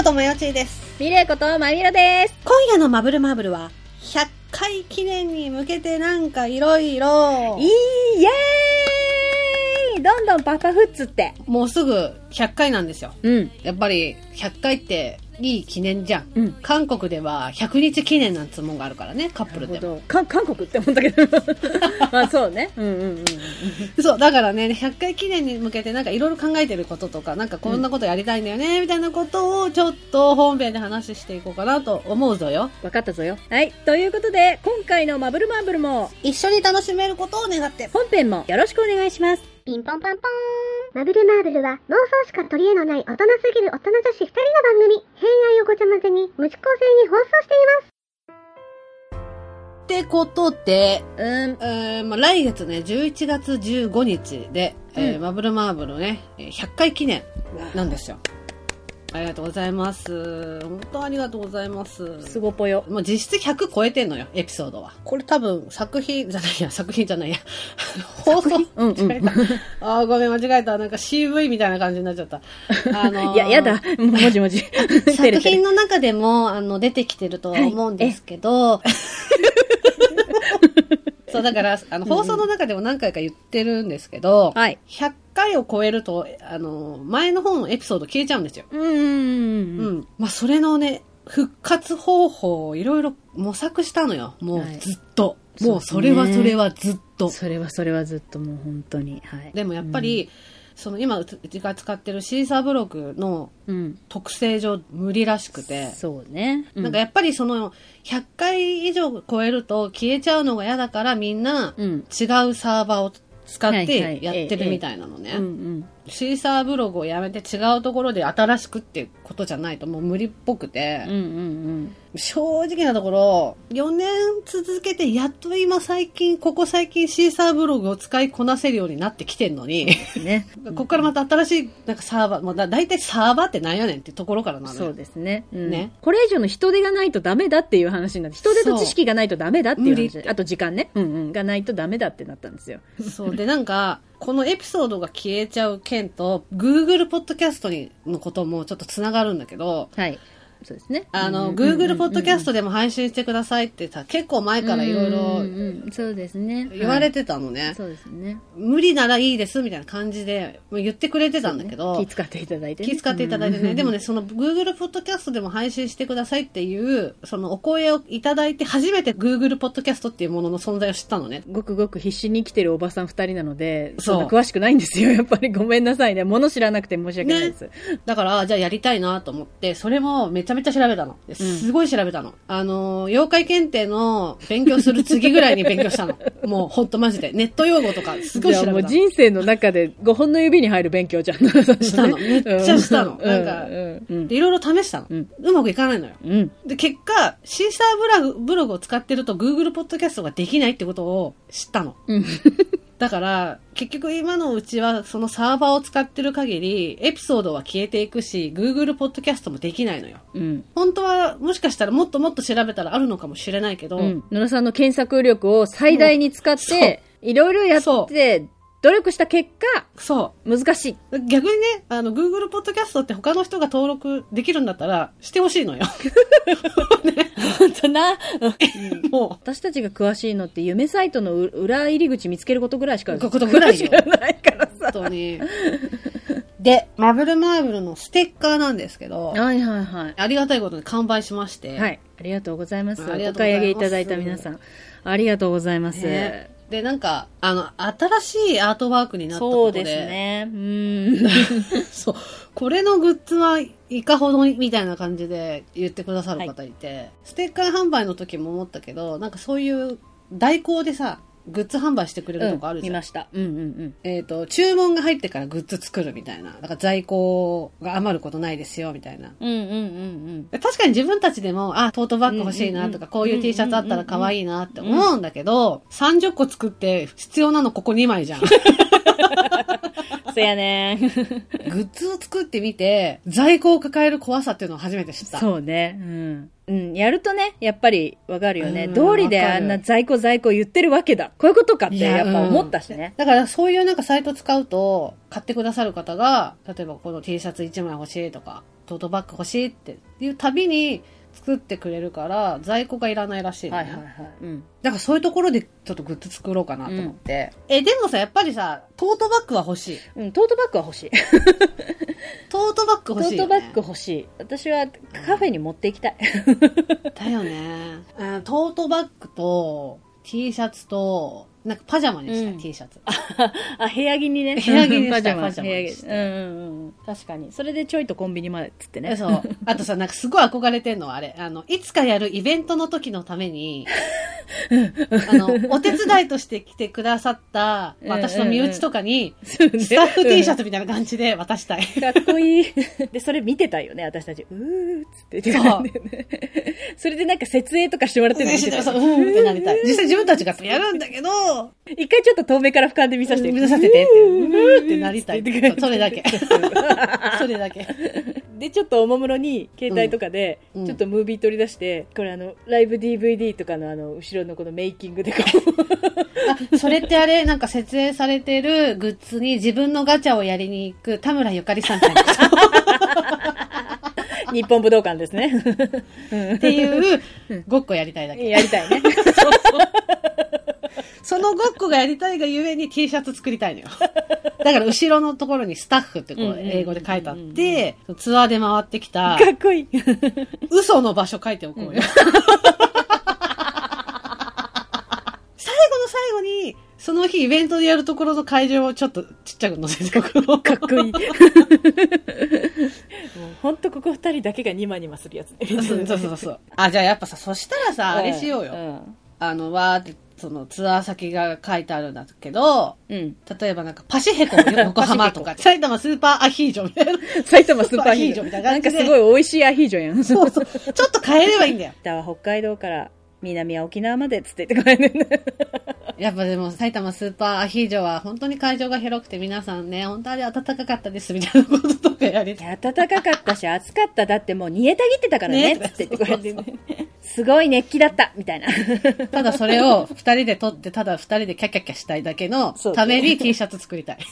ことまよちーです。ミレイことまみろです。今夜のマブルマーブルは、100回記念に向けてなんかいろいろイ、エーイどんどんパパフッツって。もうすぐ100回なんですよ。うん。やっぱり100回っていい記念じゃん。うん。韓国では100日記念なんつうもんがあるからね、カップルでも。韓国って思ったけど。まあそうね。うんうんうんうん。そう、だからね、100回記念に向けてなんかいろいろ考えてることとか、なんかこんなことやりたいんだよね、みたいなことをちょっと本編で話していこうかなと思うぞよ。わかったぞよ。はい。ということで、今回のマブルマーブルも、一緒に楽しめることを願って。本編もよろしくお願いします。ピンポンパンポーン。マブルマーブルは妄想しか取り柄のない大人すぎる大人女子二人の番組。偏愛をごちゃ混ぜに無知構成に放送しています。ってことで、うん。えーまあ、来月ね、11月15日で、えーうんマブルマーブルね、えー100回記念なんですよ。ありがとうございます。本当ありがとうございます。すごぽよ。もう実質100超えてんのよ、エピソードは。これ多分作品じゃないや、作品じゃないや。放送？うんうん。あーごめん、間違えた。なんか CV みたいな感じになっちゃった。あのーいや、やだ。もじもじ。照作品の中でも、あの、出てきてるとは思うんですけど、そう、だから、あの、放送の中でも何回か言ってるんですけど、はい。100回を超えると、あの、前の方のエピソード消えちゃうんですよ。うんうんううん。ん。まあ、それのね、復活方法をいろいろ模索したのよ。もうはいずっと。そうもうそれはそれはずっと。それはそれはずっともう本当に。はい。でもやっぱり、その今うちが使ってるシーサーブログのうん。特性上無理らしくて。そうね。うなんかやっぱりその100回以上超えると消えちゃうのが嫌だからみんなうん。違うサーバーを使ってやってるみたいなのね。うんうん。シーサーブログをやめて違うところで新しくってことじゃないともう無理っぽくて、うんうん正直なところ4年続けてやっと今最近、ここ最近シーサーブログを使いこなせるようになってきてんのに、うん。ね。ここからまた新しいなんかサーバー、もうだ大体サーバーってなんやねんってところからなのよ。そうですね。うんねこれ以上の人手がないとダメだっていう話になって、人手と知識がないとダメだっていう話あと時間ね。うんうん。がないとダメだってなったんですよ。そう。で、なんか、このエピソードが消えちゃう件と、Google ポッドキャストにのこともちょっとつながるんだけど、はい。そうですね。あの、うん Google ポッドキャストトでも配信してくださいってさ、結構前からいろいろそうですね。言われて、てたのね。そうですね。無理ならいいですみたいな感じで言ってくれてたんだけど、気遣っていただいてね。気遣っていただいてね。でもね、その Google ポッドキャストでも配信してくださいっていう、そのお声をいただいて初めて Google ポッドキャストっていうものの存在を知ったのね。ごくごく必死に生きてるおばさん二人なので、そうそんな詳しくないんですよ。やっぱりごめんなさいね。物知らなくて申し訳ないです。だから、じゃあやりたいなと思って、それもめちゃめちゃ調べたの。ですごい調べたの。あの、妖怪検定の勉強する次ぐらいに勉強したの。もうほんとマジで。ネット用語とかすごい調べたの。人生の中で5本の指に入る勉強じゃん。したの めっちゃしたのうんなんかうんいろいろ試したの、ううんまくいかないのよ。うん。で、結果、シーサーブログブログを使ってると Google ポッドキャストができないってことを知ったの。うん。だから、結局今のうちはそのサーバーを使ってる限り、エピソードは消えていくし、Google ポッドキャストもできないのよ。うん。本当はもしかしたらもっともっと調べたらあるのかもしれないけど、うん。野田さんの検索力を最大に使っそうて、いろいろやっそて、努力した結果、そ難しい。う。逆にね、あの、Google ポッドキャストって他の人が登録できるんだったら、してほしいのよ。本当な。も私たちが詳しいのって、夢サイトの裏入り口見つけることぐらいしか、ことぐらいよ知らないからう、本当に。で、マブルマーブルのステッカーなんですけど、はいはいはい。ありがたいことに完売しまして、はい。ありがとうございます。ありがおとうございます買い上げいただいた皆さん。ありがとうございます。ねで、なんか、あの、新しいアートワークになったことで。そうですね。うん。そう。これのグッズはいかほどみたいな感じで言ってくださる方いて、ステッカー販売の時も思ったけど、なんかそういう代行でさ、グッズ販売してくれるとこあるじゃん。見ました。うんうんうん。えっ、と、注文が入ってからグッズ作るみたいな。だから在庫が余ることないですよ、みたいな。うんうんうん確かに自分たちでも、あ、トートバッグ欲しいなとか、こういう T シャツあったら可愛いなって思うんだけど、30個作って必要なのここ2枚じゃん。うん。そやね。グッズを作ってみて、在庫を抱える怖さっていうのを初めて知った。そうね。うん。うん。やるとね、やっぱりわかるよね。うん道理であんな在庫在庫言ってるわけだ。こういうことかってやっぱ思ったしね。だからそういうなんかサイト使うと、買ってくださる方が、例えばこの T シャツ1枚欲しいとか、トートバッグ欲しいっていうたびに作ってくれるから、在庫がいらないらしいのね。はいはいはい。うん。だからそういうところでちょっとグッズ作ろうかなと思って。え、でもさ、やっぱりさ、トートバッグは欲しい。うん、トートバッグは欲しい。トートバッグト欲しい、よ、ね。ートバッグ欲しい。私はカフェに持っていきたい。だよね。うんトートバッグと、T シャツと、なんかパジャマにしたい、うん T シャツ。あ、部屋着にね。部屋着にしたパジャマ。パジャマ部屋着。にしてうんうんうん。確かに。それでちょいとコンビニまでっつってね。そう。あとさ、なんかすごい憧れてんのはあれ。あの、いつかやるイベントの時のために、あの、お手伝いとして来てくださった、私の身内とかに、スタッフ T シャツみたいな感じで渡したい。かっこいい。で、それ見てたよね、私たち。うーっつって言ってたんだよね。それでなんか設営とかしてもらってるの見てたそう、うんってなりたい。実際自分たちがやるんだけど、一回ちょっと遠目から俯瞰で見させて。見させてって、うーってなりたい。それだけ。それだけ。で、ちょっとおもむろに、携帯とかで、うん。ちょっとムービー取り出して、これあの、ライブ DVD とかのあの、後ろのこのメイキングでこあ、それってあれ、なん。か設営されてるグッズに自分のガチャをやりに行く田村ゆかりさん。みたいな。う、日本武道館ですね。っていうごっこやりたいだけ。やりたいね。そのごっこがやりたいがゆえに T シャツ作りたいのよ。だから後ろのところにスタッフってこう英語で書いてあって、ツアーで回ってきたかっこいい。嘘の場所書いておこうよ。最後の最後に、その日イベントでやるところの会場をちょっとちっちゃく載せて。かっこいい。もうほんとここ二人だけがニマニマするやつね。そうそうそうそう。あ、じゃあやっぱさ、そしたらさ、あれしようよ。んあの、わーって、そのツアー先が書いてあるんだけど、うん。例えばなんかパシフェコ 横浜とか、埼玉スーパーアヒージョみたいな。埼玉スーパーヒージョみたいななんか。すごい美味しいアヒージョやん。そうそう。ちょっと変えればいいんだよ。北海道から南は沖縄までっつって言ってこれね。やっぱでも埼玉スーパーアヒージョは本当に会場が広くて皆さんね、本当あれ暖かかったですみたいなこととかやりたい。暖かかったし暑かった。だってもう煮えたぎってたからね。ねつって言ってこれでね。すごい熱気だったみたいな。ただそれを二人で撮って、ただ二人でキャッキャッキャしたいだけのために T シャツ作りたい。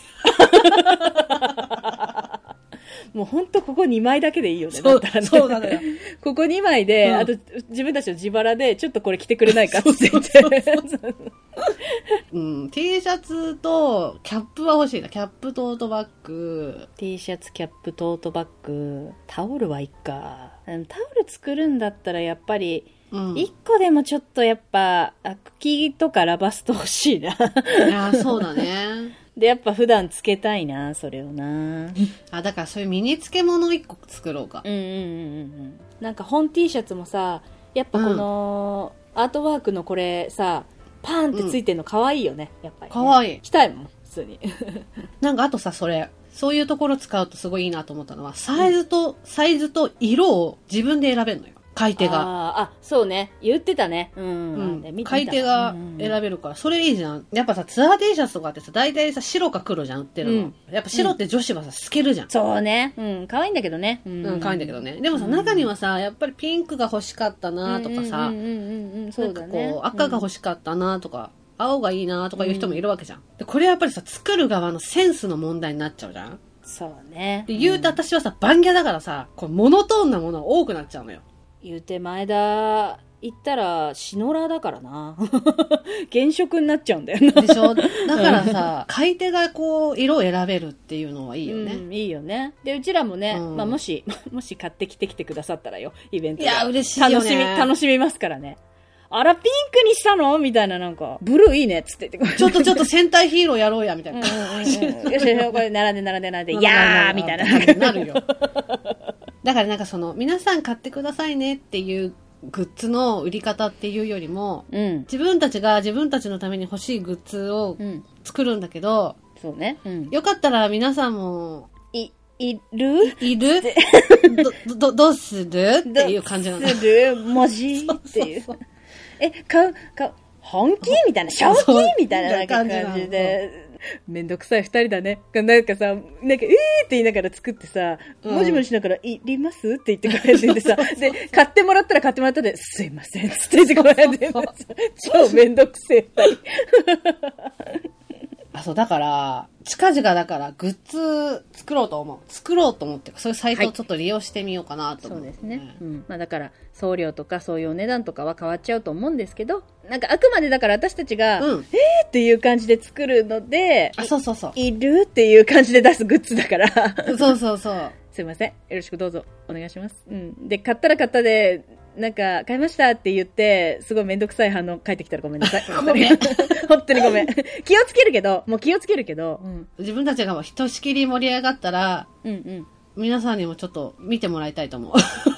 もうほんとここ2枚だけでいいよね。そうだねそうなのよ。ここ2枚で、うんあと自分たちの自腹でちょっとこれ着てくれないかって言って。うん。T シャツとキャップは欲しいな。キャップトートバッグ。T シャツ、キャップ、トートバッグ、タオルはいっか。うんタオル作るんだったらやっぱり、うん。一個でもちょっとやっぱ、あ茎とかラバスト欲しいな。いや、そうだね。で、やっぱ普段つけたいな、それをな。あ、だからそういう身につけ物一個作ろうか。うんうんうんうん。なんか本 T シャツもさ、やっぱこの、アートワークのこれさ、パーンってついてるの可愛いよね、やっぱり、ね。かわいい。着たいもん、普通に。なんかあとさ、それ、そういうところ使うとすごいいいなと思ったのは、サイズと、サイズと色を自分で選べるのよ。買い手が。あーあ、そうね。言ってたね。うん。う見た買い手がうん選べるから、それいいじゃん。やっぱさ、ツアー T シャツとかってさ、大体さ、白か黒じゃん、売ってるの。うんやっぱ白って女子はさ、透けるじゃん。そうね。うん。可愛いんだけどね。ううん、可愛いんだけどね。でもさ、中にはさ、やっぱりピンクが欲しかったなとかさ、うんうんうんうんうん。そなんうだね。かこう、赤が欲しかったなとか、青がいいなとかいう人もいるわけじゃん。で、これやっぱりさ、作る側のセンスの問題になっちゃうじゃん。そうね。で、言うと私はさ、バンギャだからさ、こう、モノトーンなものが多くなっちゃうのよ。言うて前田行ったら、シノラだからな。原色になっちゃうんだよな。でしょ？だからさ、買い手がこう、色を選べるっていうのはいいよね。うん、いいよね。で、うちらもね、うんまあ、もし、もし買ってきてきてくださったらよ、イベントでいや嬉しいよね楽しみ、楽しみますからね。あら、ピンクにしたの？みたいな、なんか、ブルーいいねっつって言って。ちょっとちょっと戦隊ヒーローやろうや、みたいな。よしよし、これ並んで並んで並んで、いやーみたいな。なるよ。だからなんかその、皆さん買ってくださいねっていうグッズの売り方っていうよりも、うん。自分たちが自分たちのために欲しいグッズをうん。作るんだけど、そうね。うん。よかったら皆さんも、い、いる？いる？ど、ど、どうする？っていう感じなの。する？文字っていう。え、買う、買う、本気？みたいな、正気そうみたいな感じで。めんどくさい二人だね。なんかさ、なんか、えーって言いながら作ってさ、うんもじもじしながら、いりますって言ってこ うやっててさ、で、買ってもらったら買ってもらったで、すいません、つって言ってこうやって、超めんどくせえ二人。あ、そう、だから、近々だから、グッズ作ろうと思う。作ろうと思って、そういうサイトをちょっと利用してみようかなと思う、そうですね。うん。まあだから、送料とかそういうお値段とかは変わっちゃうと思うんですけど、なんかあくまでだから私たちが、うん。っていう感じで作るので、あ、そうそうそう。いるっていう感じで出すグッズだから。そうそうそう。すいません。よろしくどうぞお願いします。うん。で、買ったら買ったで、なんか、買いましたって言って、すごいめんどくさい反応返ってきたらごめんなさい。ごめん本当にごめん。気をつけるけど、もう気をつけるけど、うん。自分たちがひとしきり盛り上がったら、うん皆さんにもちょっと見てもらいたいと思う。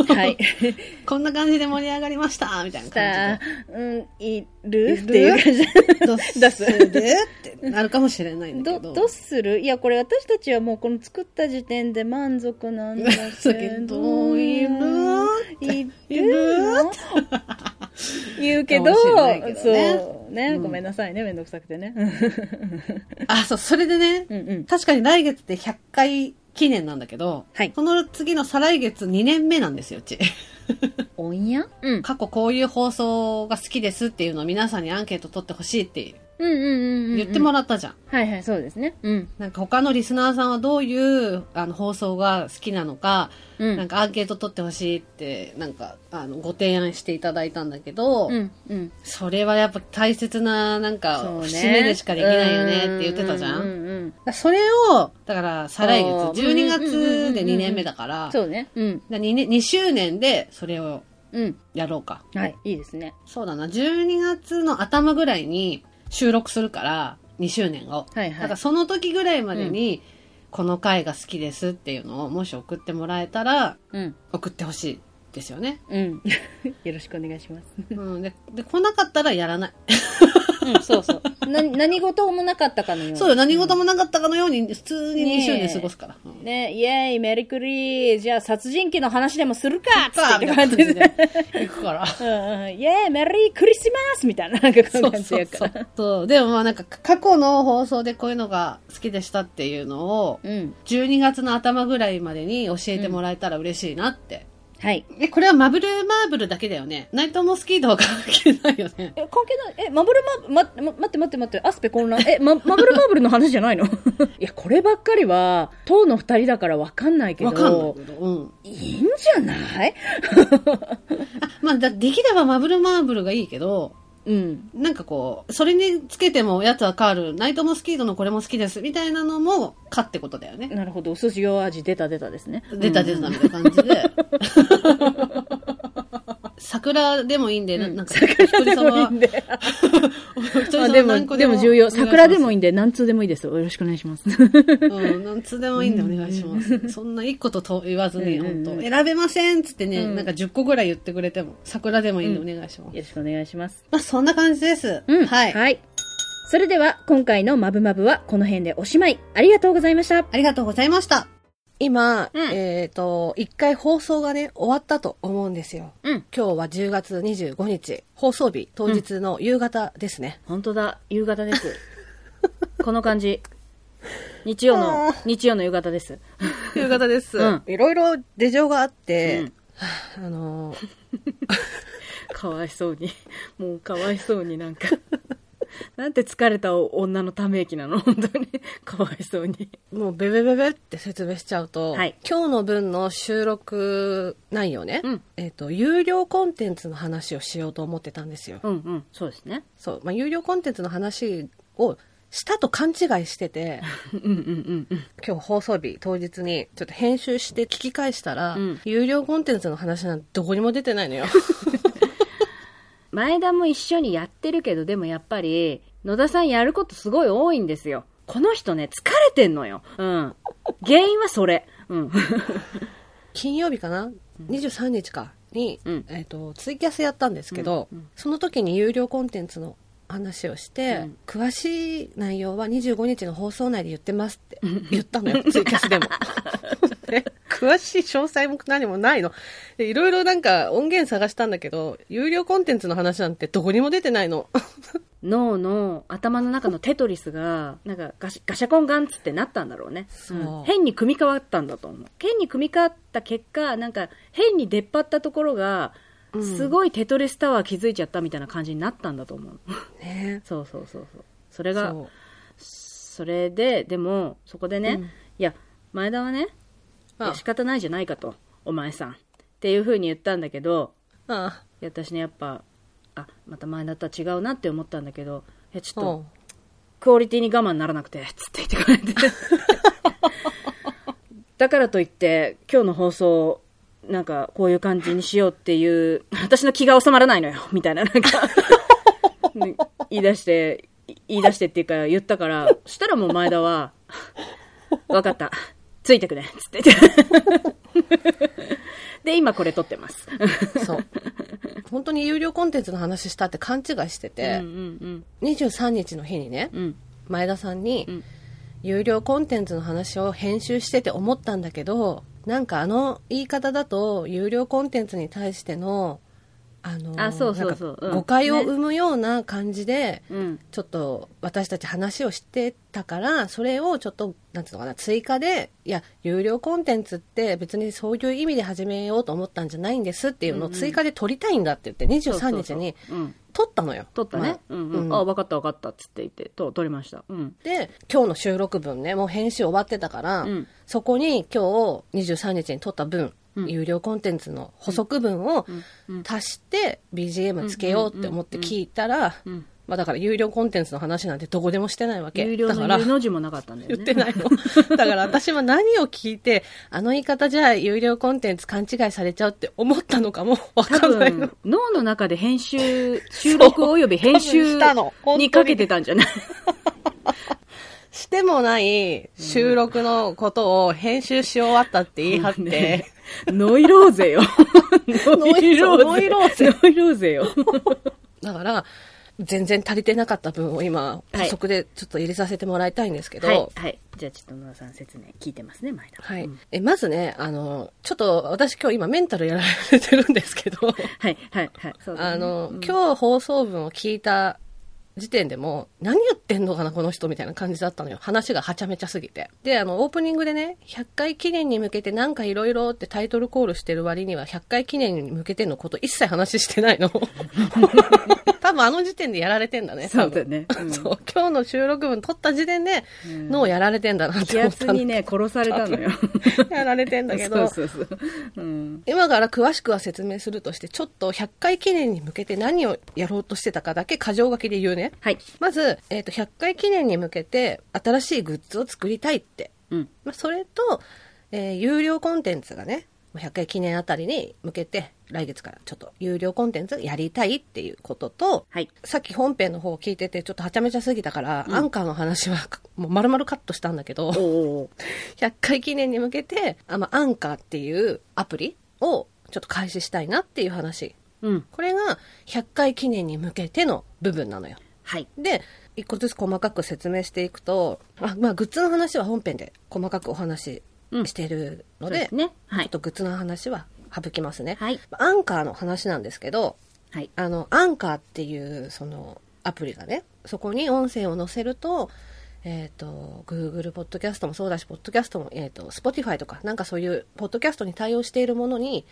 うん。はい。こんな感じで盛り上がりましたみたいなさ感あ、うん、いる？っていう感じじで。どう出すするってなるかもしれないんだどけど。どうする？いやこれ私たちはもうこの作った時点で満足なんだけどいるいいる言うけどけどね。そうね、うん。ごめんなさいね。めんどくさくてね。あ、そう、それでね、うんうん。確かに来月って100回記念なんだけど、はい。その次の再来月2年目なんですよ、うち。おんや？うん。過去こういう放送が好きですっていうのを皆さんにアンケート取ってほしいってうんうんうんうん言ってもらったじゃん。はいはいそうですね。うん。なんか他のリスナーさんはどういうあの放送が好きなのか、うん。なんかアンケート取ってほしいって、なんかあのご提案していただいたんだけど、うんうん。それはやっぱ大切ななんか節目でしかできないよねって言ってたじゃん。うんうんうんそれを、だから再来月、あー12月で2年目だから、そうね。うん。だ 2, 年2周年でそれをうん。やろうか。はい。いいですね。そうだな、12月の頭ぐらいに収録するから、2周年を。はいはいだからその時ぐらいまでに、この回が好きですっていうのをもし送ってもらえたら、うん送ってほしいですよね。うん よろしくお願いしますうん。で、で来なかったらやらない。うんそうそう な何事もなかったかのようにそうよ、何事もなかったかのように、普通に2周年過ごすから。うんね、イェーイ、メリクリー、じゃあ殺人鬼の話でもするかって感じで。で行くから。うんうん、イェーイ、メリークリスマスみたいな、なんかこんな感じやから。そう。でもまあなんか過去の放送でこういうのが好きでしたっていうのを、うん。12月の頭ぐらいまでに教えてもらえたら嬉しいなって。はい。え、これはマブルマーブルだけだよね。ナイトモスキートは関係ないよね。え、関係ない。え、マブルマ、ま、ま待って待って待って、アスペ混乱。え、ま、マブルマーブルの話じゃないの？いや、こればっかりは、当の二人だからわかんないけど。わかんないけど。うん。いいんじゃない？まあ、だできればマブルマーブルがいいけど、うん。なんかこう、それにつけてもやつは変わる、ナイトモスキートのこれも好きです、みたいなのも、かってことだよね。なるほど。お寿司用味出た出たですね。出た出たみたいな感じで。桜でもいいんで、ななんか、桜でもいいんで。あでも、でも重要。桜でもいいい。んで、何通でもいいです。よろしくお願いします。うん、何つでもいいんでお願いします。そんな一個とと言わずに、本当選べませんっつってね、うんなんか10個ぐらい言ってくれても、桜でもいいんでお願いします。よろしくお願いします。まあ、そんな感じです。うん。はい。はい。それでは、今回のマブマブはこの辺でおしまい。ありがとうございました。ありがとうございました。今、うんえっ、と、一回放送がね、終わったと思うんですよ。うん。今日は10月25日、放送日、当日の夕方ですね。本当だ。夕方です。この感じ。日曜の、日曜の夕方です。夕方ですうんいろいろ事情があって、あのー かわいそうに。もうかわいそうになんか。なんて疲れた女のため息なの？本当に。かわいそうに。もうベベベベって説明しちゃうと、はい今日の分の収録内容ね、うんえっ、と、有料コンテンツの話をしようと思ってたんですよ。うんうん。そうですね。そう、まあ、有料コンテンツの話をしたと勘違いしてて、うんうんうんうん。今日放送日当日にちょっと編集して聞き返したら、うん有料コンテンツの話なんてどこにも出てないのよ。前田も一緒にやってるけど、でもやっぱり、野田さんやることすごい多いんですよ。この人ね、疲れてんのよ。うん。原因はそれ。うん。金曜日かな、23日かに、うんえっとツイキャスやったんですけど、うんうんその時に有料コンテンツの話をして、うん。詳しい内容は25日の放送内で言ってますって言ったのよ ツイキャスでも。で詳しい詳細も何もないの？でいろいろなんか音源探したんだけど有料コンテンツの話なんてどこにも出てないの。脳の頭の中のテトリスが、なんかガシガシャコンガンツってなったんだろうね。そう。うん。変に組み替わったんだと思う。変に組み替わった結果、なんか変に出っ張ったところが、うん。すごいテトリスタワー築いちゃったみたいな感じになったんだと思う。ね。そうそうそうそう。それが、それででもそこでね、うん。いや前田はねいあ。や仕方ないじゃないかとお前さん。っていうふうに言ったんだけどあいや私ねやっぱあまた前田とは違うなって思ったんだけどいやちょっあとクオリティに我慢ならなくてつって言ってくれて。だからといって今日の放送なんかこういう感じにしようっていう 私の気が収まらないのよ。みたいななんか。ね 言い出して言い出してっていうか言ったからそしたらもう前田は「分かった。ついてくね」つって言って。で今これ撮ってます。そう。本当に有料コンテンツの話したって勘違いしてうんて、うん。23日の日にね、うんうん。前田さんに、うん。有料コンテンツの話を編集してて思ったんだけど、なんかあの言い方だと、有料コンテンツに対しての、あの、誤解を生むような感じで、うん。ちょっと私たち話をしてたから、それをちょっと、なんていうのかな、追加で、いや、有料コンテンツって別にそういう意味で始めようと思ったんじゃないんですっていうのを追加で撮りたいんだって言って、23日に撮ったのよ。撮ったね、うんうん。うん。あ分かった分かったっつって言ってと撮りました。うん。で、今日の収録分ね、もう編集終わってたから、うん。そこに今日23日に撮った分、うん。有料コンテンツの補足分をうん。足して BGM つけようって思って聞いたら、うんまあだから有料コンテンツの話なんてどこでもしてないわけ。有料だからの有の字もなかったんだよね。言ってないの。だから私は何を聞いて、あの言い方じゃ有料コンテンツ勘違いされちゃうって思ったのかもわ多かんないの。分。脳の中で編集収録および編集ににかけてたんじゃない？してもない収録のことを編集し終わったって言い張って、ねノイローゼよ。ノイローゼ。ノイローゼよ。だから、全然足りてなかった分を今、はい。補足でちょっと入れさせてもらいたいんですけど、はい。はい。じゃあちょっと野田さん説明聞いてますね前田。はい。うん。えまずね、あの、ちょっと私今日今メンタルやられてるんですけど、はい。はい。はい。そうだね。あの、うん。今日放送分を聞いた時点でも、何言ってんのかな、この人みたいな感じだったのよ。話がはちゃめちゃすぎて。で、あの、オープニングでね、100回記念に向けてなんかいろいろってタイトルコールしてる割には、100回記念に向けてのこと一切話してないの。多分あの時点でやられてんだね。そうだねうんそう、今日の収録分撮った時点で、うん脳やられてんだなって気思ったの。圧にね殺されたのよ やられてんだけど、そうそうそううん今から詳しくは説明するとして、ちょっと100回記念に向けて何をやろうとしてたかだけ箇条書きで言うね。はい。まず、えっ、と、100回記念に向けて新しいグッズを作りたいって。うん。まあ、それと、えー有料コンテンツがね、まあ100回記念あたりに向けて、来月からちょっと有料コンテンツやりたいっていうことと、はい。さっき本編の方聞いててちょっとはちゃめちゃすぎたから、うん。アンカーの話はもう丸々カットしたんだけど、おお100 回記念に向けて、あまあ、アンカーっていうアプリをちょっと開始したいなっていう話。うん。これが100回記念に向けての部分なのよ。はい。で、一個ずつ細かく説明していくと、あまあ、グッズの話は本編で細かくお話ししてるので、そうですね。はい。ちょっとグッズの話は省きますね。はい。アンカーの話なんですけど、はい。あの、アンカーっていう、その、アプリがね、そこに音声を載せると、えっ、と、Google ポッドキャストもそうだし、ポッドキャストも、えっ、と、Spotify とか、なんかそういう、ポッドキャストに対応しているものに、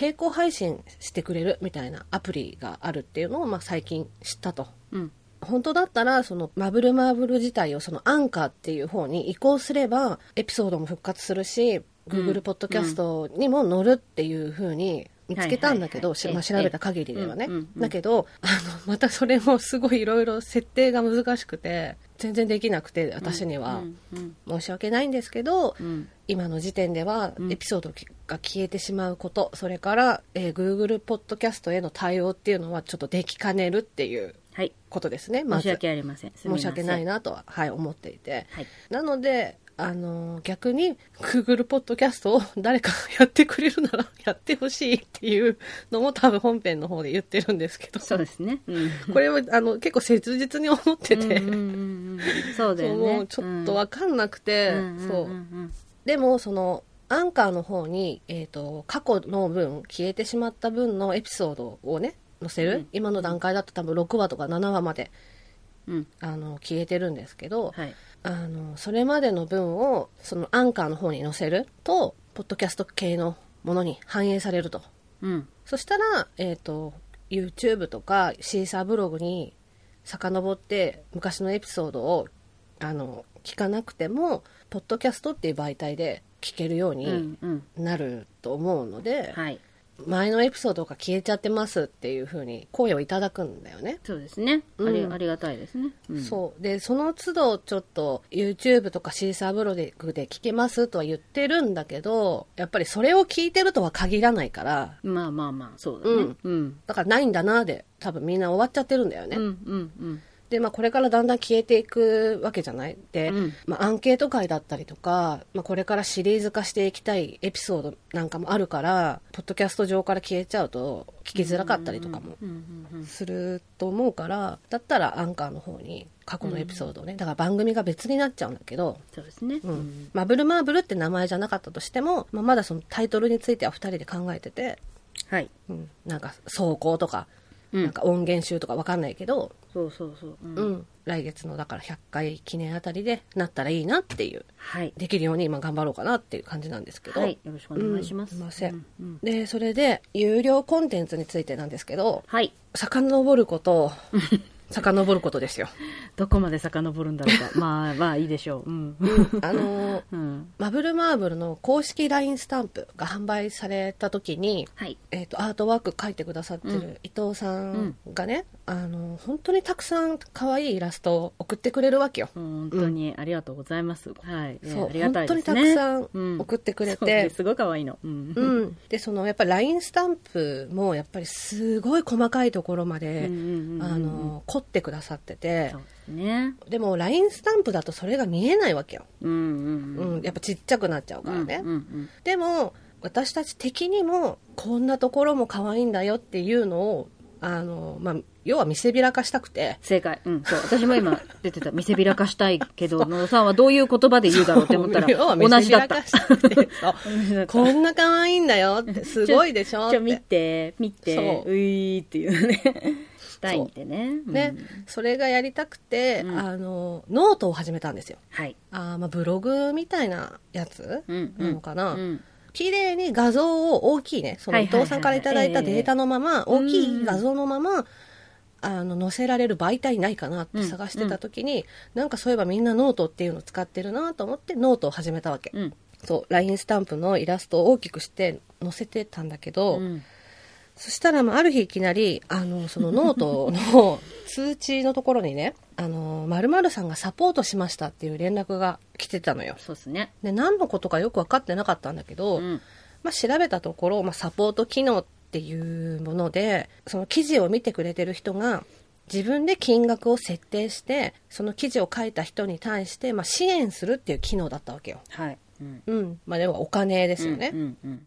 並行配信してくれるみたいなアプリがあるっていうのを、まあ、最近知ったと。うん本当だったら、その、マブルマーブル自体を、その、アンカーっていう方に移行すれば、エピソードも復活するし、Google ポッドキャストにも載るっていう風に見つけたんだけど、調べた限りではね。だけど、あの、またそれもすごいいろいろ設定が難しくて、全然できなくて、私には。申し訳ないんですけど、うん今の時点ではうんエピソードが消えてしまうこと、それから、えー Google ポッドキャストへの対応っていうのはちょっとできかねるっていうはいことですね。まず申し訳ありません。申し訳ないなとは、はい、思っていて。はい。なので、あのー逆に Google ポッドキャストを 誰かやってくれるなら やってほしいっていうのも多分本編の方で言ってるんですけど、そうですね。うん。これはあの結構切実に思ってて、うそうだよね。ちょっとわかんなくて、うん。そう。でもそのアンカーの方に、えー、と過去の分消えてしまった分のエピソードをね載せる、うん。今の段階だと多分6話とか7話までうん。あの消えてるんですけど、はい。あのそれまでの分をそのアンカーの方に載せるとポッドキャスト系のものに反映されると。うん。そしたら、えー、と YouTube とかシーサーブログに遡って昔のエピソードをあの聞かなくても、ポッドキャストっていう媒体で聞けるよううにんうん。なると思うので、はい。前のエピソードが消えちゃってますっていうふうに声をいただくんだよね。そうですね。あり,、うんありがたいですね。うん、そう。で、その都度ちょっと YouTube とかシーサーブログで聞けますとは言ってるんだけど、やっぱりそれを聞いてるとは限らないから、まあまあまあ、そうだね。うんうん。だからないんだなで多分みんな終わっちゃってるんだよね。うんうんうん。で、まあこれからだんだん消えていくわけじゃない？で、うんまあアンケート会だったりとか、まあこれからシリーズ化していきたいエピソードなんかもあるから、ポッドキャスト上から消えちゃうと聞きづらかったりとかも。すると思うから、だったらアンカーの方に過去のエピソードをね、だから番組が別になっちゃうんだけど、そうですね。うんマブルマーブルって名前じゃなかったとしても、まあ、まだそのタイトルについては2人で考えてて、はい。うん、なんか走行とか、うんなんか音源集とかわかんないけど、そうそうそう。うんうん、来月のだから100回記念あたりでなったらいいなっていう、はい。できるように今頑張ろうかなっていう感じなんですけど。はい。よろしくお願いします。うんすいませんうんうんで、それで、有料コンテンツについてなんですけど、はい。遡ること、遡ることですよ。どこまで遡るんだろうか。まあまあいいでしょう。うん。あのー うん。マブルマーブルの公式 LINE スタンプが販売された時に、はい。えー、とアートワーク書いてくださってる伊藤さんがね、あの本当にたくさん可愛いイラストを送ってくれるわけよ。本当にありがとうございます。はい。ねそうありがたいですね。本当にたくさんうん送ってくれてそうねすごい可愛いの。うん。うん、でそのやっぱ LINE スタンプもやっぱりすごい細かいところまで、うんうんうんうんあの凝ってくださっててね。でも LINE スタンプだとそれが見えないわけよ、うんうんうんやっぱちっちゃくなっちゃううん。からね、うんうんでも私たち的にもこんなところも可愛いんだよっていうのをあの、まあ、要は見せびらかしたくて正解。うん。そう。私も今 出てた。見せびらかしたいけど、野田さんはどういう言葉で言うだろうって思ったら、要は見 同じだったこんな可愛いんだよってすごいでしょっちょ、見て。て、見て、そうういーっていうね。したいんでね。ねうん、それがやりたくて、うんあのノートを始めたんですよはい。あーまあブログみたいなやつうん。なのかな、うん。綺麗に画像を大きいねその伊藤さんからいただいたデータのまま、大きい画像のまま、あの載せられる媒体ないかなって探してた時に、なんかそういえばみんなノートっていうのを使ってるなと思ってノートを始めたわけ、うん。そう LINE スタンプのイラストを大きくして載せてたんだけど、うん。そしたら、まあ、ある日いきなり、あの、そのノートの通知のところにね、あの、〇〇さんがサポートしましたっていう連絡が来てたのよ。そうですね。で、何のことかよく分かってなかったんだけど、うん。まあ、調べたところ、まあ、サポート機能っていうもので、その記事を見てくれてる人が、自分で金額を設定して、その記事を書いた人に対して、まあ、支援するっていう機能だったわけよ。はい。うん。うん。まあ、でもお金ですよね。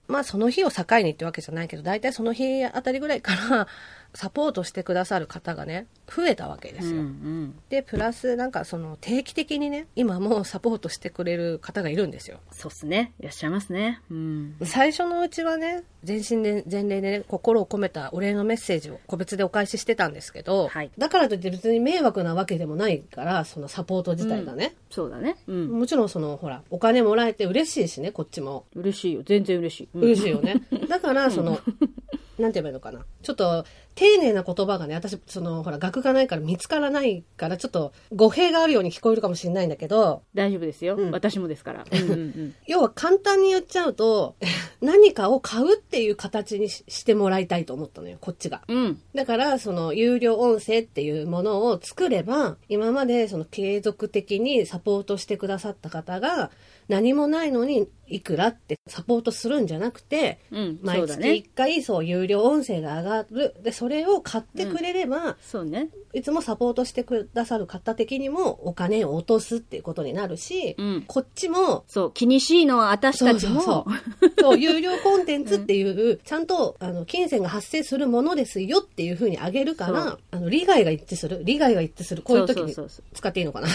まあその日を境にってわけじゃないけど、大体その日あたりぐらいからサポートしてくださる方がね、増えたわけでうん。すよ。うんで、プラスなんかその定期的にね、今もうサポートしてくれる方がいるんですよ。そうっすね。いらっしゃいますね。うん。最初のうちはね、全身で全霊でね、心を込めたお礼のメッセージを個別でお返ししてたんですけど、はいだからといって別に迷惑なわけでもないから、そのサポート自体がね。そうだね。うん。もちろんその、ほら、お金もらえて嬉しいしね、こっちも。嬉しいよ。全然嬉しい。うん嬉しいよね。だから、その、なんて言えばいいのかな？ちょっと、丁寧な言葉がね、私、その、ほら、学がないから見つからないから、ちょっと、語弊があるように聞こえるかもしれないんだけど、大丈夫ですよ。うん私もですから。うんうんうん。要は簡単に言っちゃうと、何かを買うっていう形にししてもらいたいと思ったのよ、こっちが。うん。だから、その、有料音声っていうものを作れば、今までその継続的にサポートしてくださった方が、何もないのにいくらってサポートするんじゃなくて、うん。そ毎月1。回そう有料音声が上がる。で、それを買ってくれれば、そうね。いつもサポートしてくださる方的にもお金を落とすっていうことになるし、うんこっちも、そう。気にしいのは私たちも。そうそうそう、有料コンテンツっていう、ちゃんと、あの、金銭が発生するものですよっていうふうにあげるかそうら、あの、利害が一致する。利害が一致する。こういう時にそうそうそう使っていいのかな。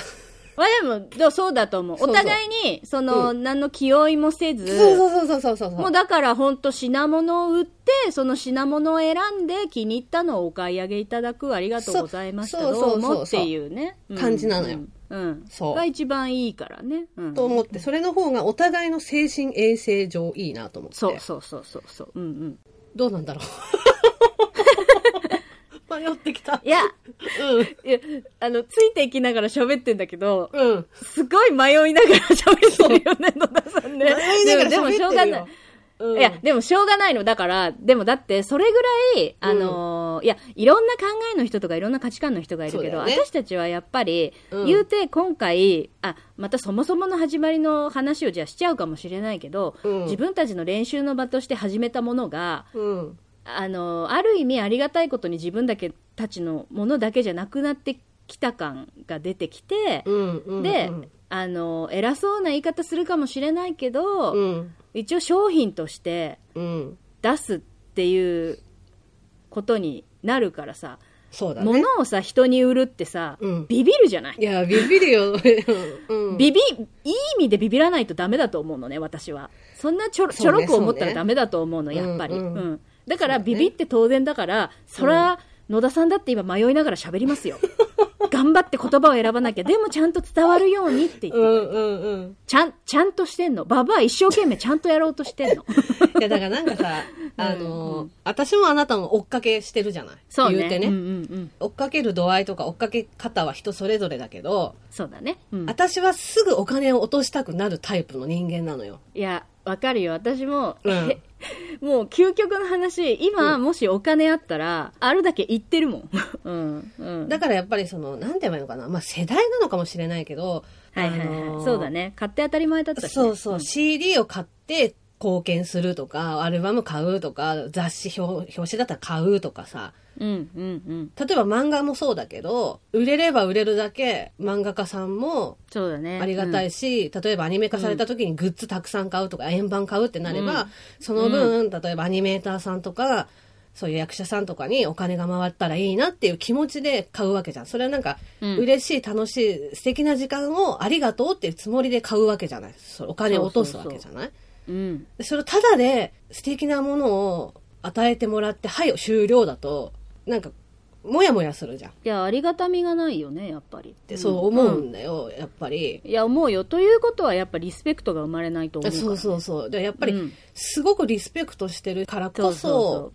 まあでもどう、そうだと思う。そうそうお互いに、その、何の気負いもせず、そうそうそうそうそうそう。もうだから本当品物を売って、その品物を選んで気に入ったのをお買い上げいただくありがとうございました。そうどそううそうもっていうね。うん感じなのようん。うん。そうが一番いいからね。うん。と思って、それの方がお互いの精神衛生上いいなと思って。そうそうそうそうそう。うんうん。どうなんだろう。迷ってきた。いや、うん。いや、あの、ついていきながら喋ってんだけど、うん。すごい迷いながら喋ってるよね、野田さんね。迷いながらでもでもしょうがない。うんいや、でもしょうがないの。だから、でもだって、それぐらい、あのーいや、いろんな考えの人とかいろんな価値観の人がいるけど、そうだよね私たちはやっぱり、うん言うて今回、あ、またそもそもの始まりの話をじゃあしちゃうかもしれないけど、うん自分たちの練習の場として始めたものが、うん。あの、ある意味ありがたいことに自分だけたちのものだけじゃなくなってきた感が出てきて、うん。うん。で、あの、偉そうな言い方するかもしれないけど、うん。一応商品としてうん。出すっていうことになるからさ、そうだね。物をさ、人に売るってさ、うんビビるじゃない？いや、ビビるよ。うん。ビビ、いい意味でビビらないとダメだと思うのね、私は。そんなちょろ,、ちょろく思ったらダメだと思うの、やっぱり。ううんんうんだから、ビビって当然だから、そら、野田さんだって今迷いながら喋りますよ。頑張って言葉を選ばなきゃ、でもちゃんと伝わるようにって言って、うんうんうん。ちゃん、ちゃんとしてんの。ババア一生懸命ちゃんとやろうとしてんの。いや、だからなんかさ、あのー、私もあなたも追っかけしてるじゃない？そうね。言うてね。うんうんうん。追っかける度合いとか追っかけ方は人それぞれだけど、そうだね。うん。私はすぐお金を落としたくなるタイプの人間なのよ。いや、わかるよ。私も、うんえ もう究極の話、今、もしお金あったら、あるだけ言ってるもん。うん。うん。だからやっぱりその、なんて言えばいいのかな。まあ世代なのかもしれないけど、はいはいはい。あのーそうだね。買って当たり前だったし、ね。そうそう、CD を買って貢献するとか、アルバム買うとか、雑誌表表紙だったら買うとかさ、うん。うんうん。例えば漫画もそうだけど、売れれば売れるだけ漫画家さんもそうだね。ありがたい。いし、例えばアニメ化された時にグッズたくさん買うとか、円盤買うってなれば、その分、例えばアニメーターさんとか、そういう役者さんとかにお金が回ったらいいなっていう気持ちで買うわけじゃん。それはなんか、うん嬉しい、楽しい、素敵な時間をありがとうっていうつもりで買うわけじゃない。それお金を落とすわけじゃないうん。でそれをただで素敵なものを与えてもらって、はい、終了だと、なんか、もやもやするじゃん。っいや、ありがたみがないよね、やっぱり。てそう思うんだよ、やっぱり。いや、思うよ。ということは、やっぱリスペクトが生まれないと思うから。そうそうそう。でやっぱりうん、すごくリスペクトしてるからこそ。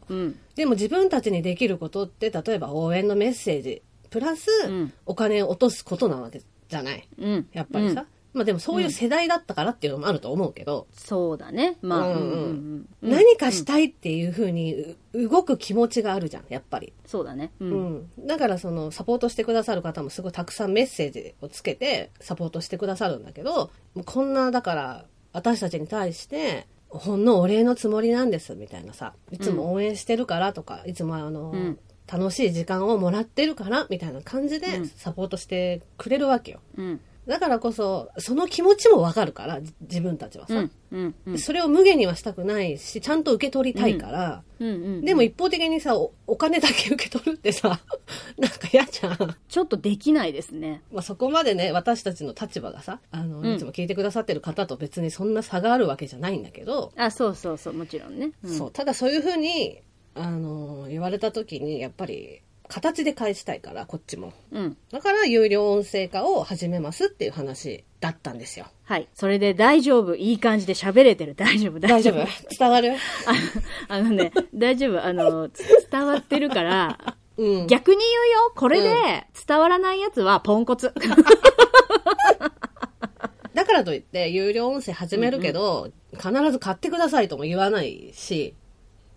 でも自分たちにできることって、例えば応援のメッセージ、プラス、うんお金を落とすことなわけじゃない。うん。やっぱりさ。うんまあでもそういう世代だったからっていうのもあると思うけど、そうだね。まあ、うんうんうん何かしたいっていうふうにう動く気持ちがあるじゃん、やっぱり。そうだね。う。うんん。だからそのサポートしてくださる方もすごいたくさんメッセージをつけてサポートしてくださるんだけど、こんなだから私たちに対して、ほんのお礼のつもりなんですみたいなさ、いつも応援してるからとか、いつもあの、うん楽しい時間をもらってるからみたいな感じでサポートしてくれるわけよ。うん。だからこそ、その気持ちもわかるから、じ自分たちはさ、うん。うん。うん。それを無限にはしたくないし、ちゃんと受け取りたいから、うん。うん。でも一方的にさお、お金だけ受け取るってさ、なんか嫌じゃん。ちょっとできないですね。まあそこまでね、私たちの立場がさ、あの、うんいつも聞いてくださってる方と別にそんな差があるわけじゃないんだけど、あ、そうそうそう、もちろんね。うんそう、ただそういうふうに、あの、言われた時に、やっぱり、形で返したいから、こっちも。うん。だから、有料音声化を始めますっていう話だったんですよ。はい。それで大丈夫。いい感じで喋れてる。大丈夫。大丈夫伝わる？ああのね、大丈夫。あの、つ伝わってるから、うん。逆に言うよ。これで伝わらないやつはポンコツ。だからといって、有料音声始めるけど、必ず買ってくださいとも言わないし、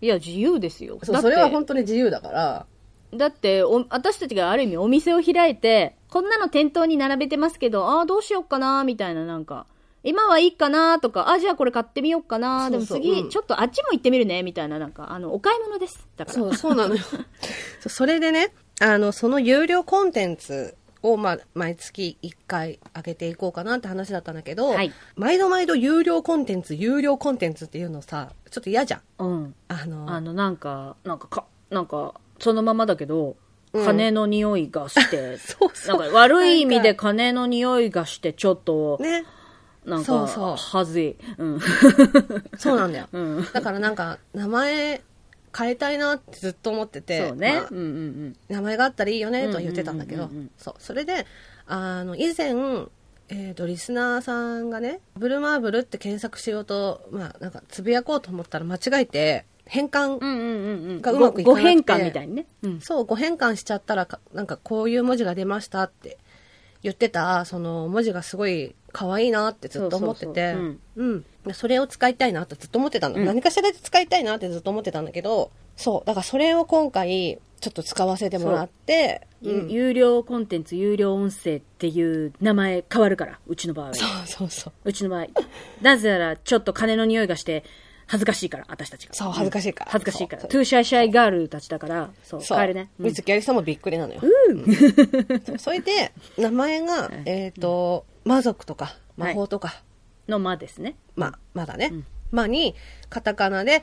いや、自由ですよ。そう、それは本当に自由だから、だってお、私たちがある意味お店を開いて、こんなの店頭に並べてますけど、ああ、どうしよっかな、みたいななんか、今はいいかなとか、あ、じゃあこれ買ってみようかな、でも次、そうんちょっとあっちも行ってみるね、みたいな、なんか、あの、お買い物です。だから。そう、そうなのよ。それでね、あの、その有料コンテンツを、まあ、毎月1回上げていこうかなって話だったんだけど、はい毎度毎度有料コンテンツ、有料コンテンツっていうのさ、ちょっと嫌じゃん。うん。あの、あの、なんか、なんかか、なんか、そのままだけど、うん金の匂いがして、そうそうなんか悪い意味で金の匂いがして、ちょっと、ね、なんか、そうそうはずい。うん。そうなんだよ。うん。だからなんか、名前変えたいなってずっと思ってて、そうねまあ。うんうんうん。名前があったらいいよねとは言ってたんだけどそう。それで、あの、以前、えっ、と、リスナーさんがね、ブルーマーブルって検索しようと、まあ、なんか、つぶやこうと思ったら間違えて、変換、うんうんうんうん。がうまくいかなくてご変換みたいにね。うん。そう、ご変換しちゃったらか、なんかこういう文字が出ましたって言ってた、その文字がすごい可愛いなってずっと思ってて、そうん。それを使いたいなってずっと思ってたの。うん何かしらで使いたいなってずっと思ってたんだけど、そう、だからそれを今回、ちょっと使わせてもらって、うんゆ有料コンテンツ、有料音声っていう名前変わるから、うちの場合は。そうそうそう。うちの場合。なぜなら、ちょっと金の匂いがして、恥ずかしいから、私たちが。そう恥ずかしいから恥ずかしいから。 Too shy shy girl たちだから、そう、そう。変えるね。うん観月ありささんもびっくりなのよ。そう それで、名前が、えっ、と、魔族とか、魔法とか、の間ですね。まあ、まだね。うんまに、カタカナで、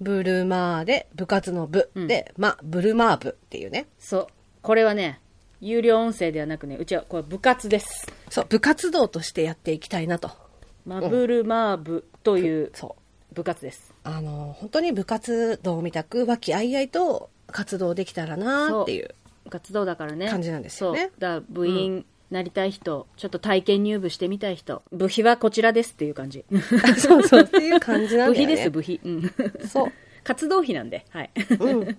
ブルマーで、部活の部、うんで、ま、ブルマー部っていうね。そう。これはね、有料音声ではなくね、うちはこれ部活です。そう、部活動としてやっていきたいなと。マブルマー部というそう。部活です。あの、本当に部活動みたく、和気あいあいと活動できたらなっていう。部活動だからね。感じなんですよね。だ部員なりたい人、ちょっと体験入部してみたい人、部費はこちらですっていう感じ。そうそう、っていう感じなんだよね。部費です、部費。うん。そう。活動費なんで、はい。うん。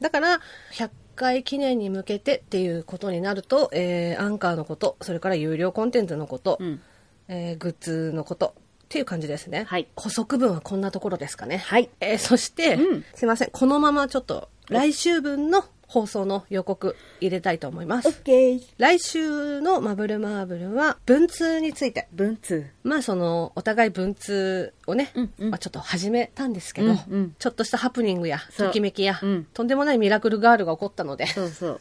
だから、100回記念に向けてっていうことになると、えー、アンカーのこと、それから有料コンテンツのこと、うん。えー、グッズのことっていう感じですね。はい補足文はこんなところですかね。はい。えー、そして、うんすいません。このままちょっと、来週分の放送の予告入れたいと思います。来週のマブルマーブルは、文通について。文通。まあその、お互い文通をね、うんうんまあ、ちょっと始めたんですけど、うんうんちょっとしたハプニングや、ときめきや、うんとんでもないミラクルガールが起こったので、そうそう。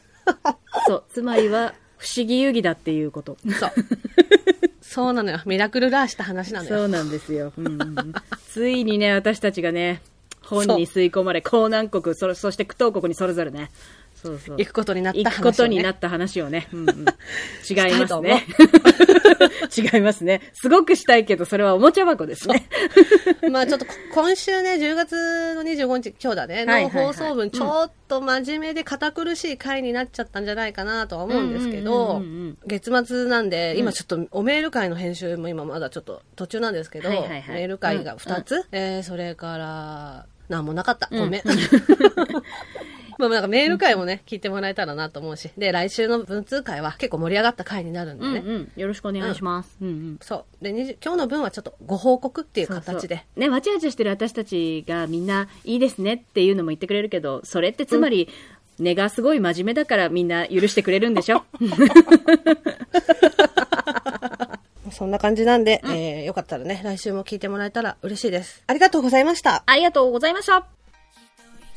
そう。つまりは、不思議遊戯だっていうこと。そう。そうなのよ。ミラクルラーした話なのよ。そうなんですよ。うん ついにね、私たちがね、本に吸い込まれ、江南国、そそして苦闘国にそれぞれね、そうそう。行くことになった話を、ね。行くことになった話をね。うんうん、違いますね。違いますね。すごくしたいけど、それはおもちゃ箱ですね。まあちょっと今週ね、10月の25日、今日だね、の放送分、ちょっと真面目で堅苦しい回になっちゃったんじゃないかなとは思うんですけうんうんどうんうん、月末なんで、今ちょっとおメール会の編集も今まだちょっと途中なんですけど、メール会が2つ、えーそれから、なんもなかった。ごめん。まあなんかメール会もね、聞いてもらえたらなと思うし。で、来週の文通会は結構盛り上がった回になるんでね。うんうん。よろしくお願いします。うんうん。そう。で、20今日の分はちょっとご報告っていう形で。そうそうね、わちゃわちゃしてる私たちがみんないいですねっていうのも言ってくれるけど、それってつまり、根がすごい真面目だからみんな許してくれるんでしょ？そんな感じなんで、えーよかったらね、来週も聞いてもらえたら嬉しいです。ありがとうございました。ありがとうございました。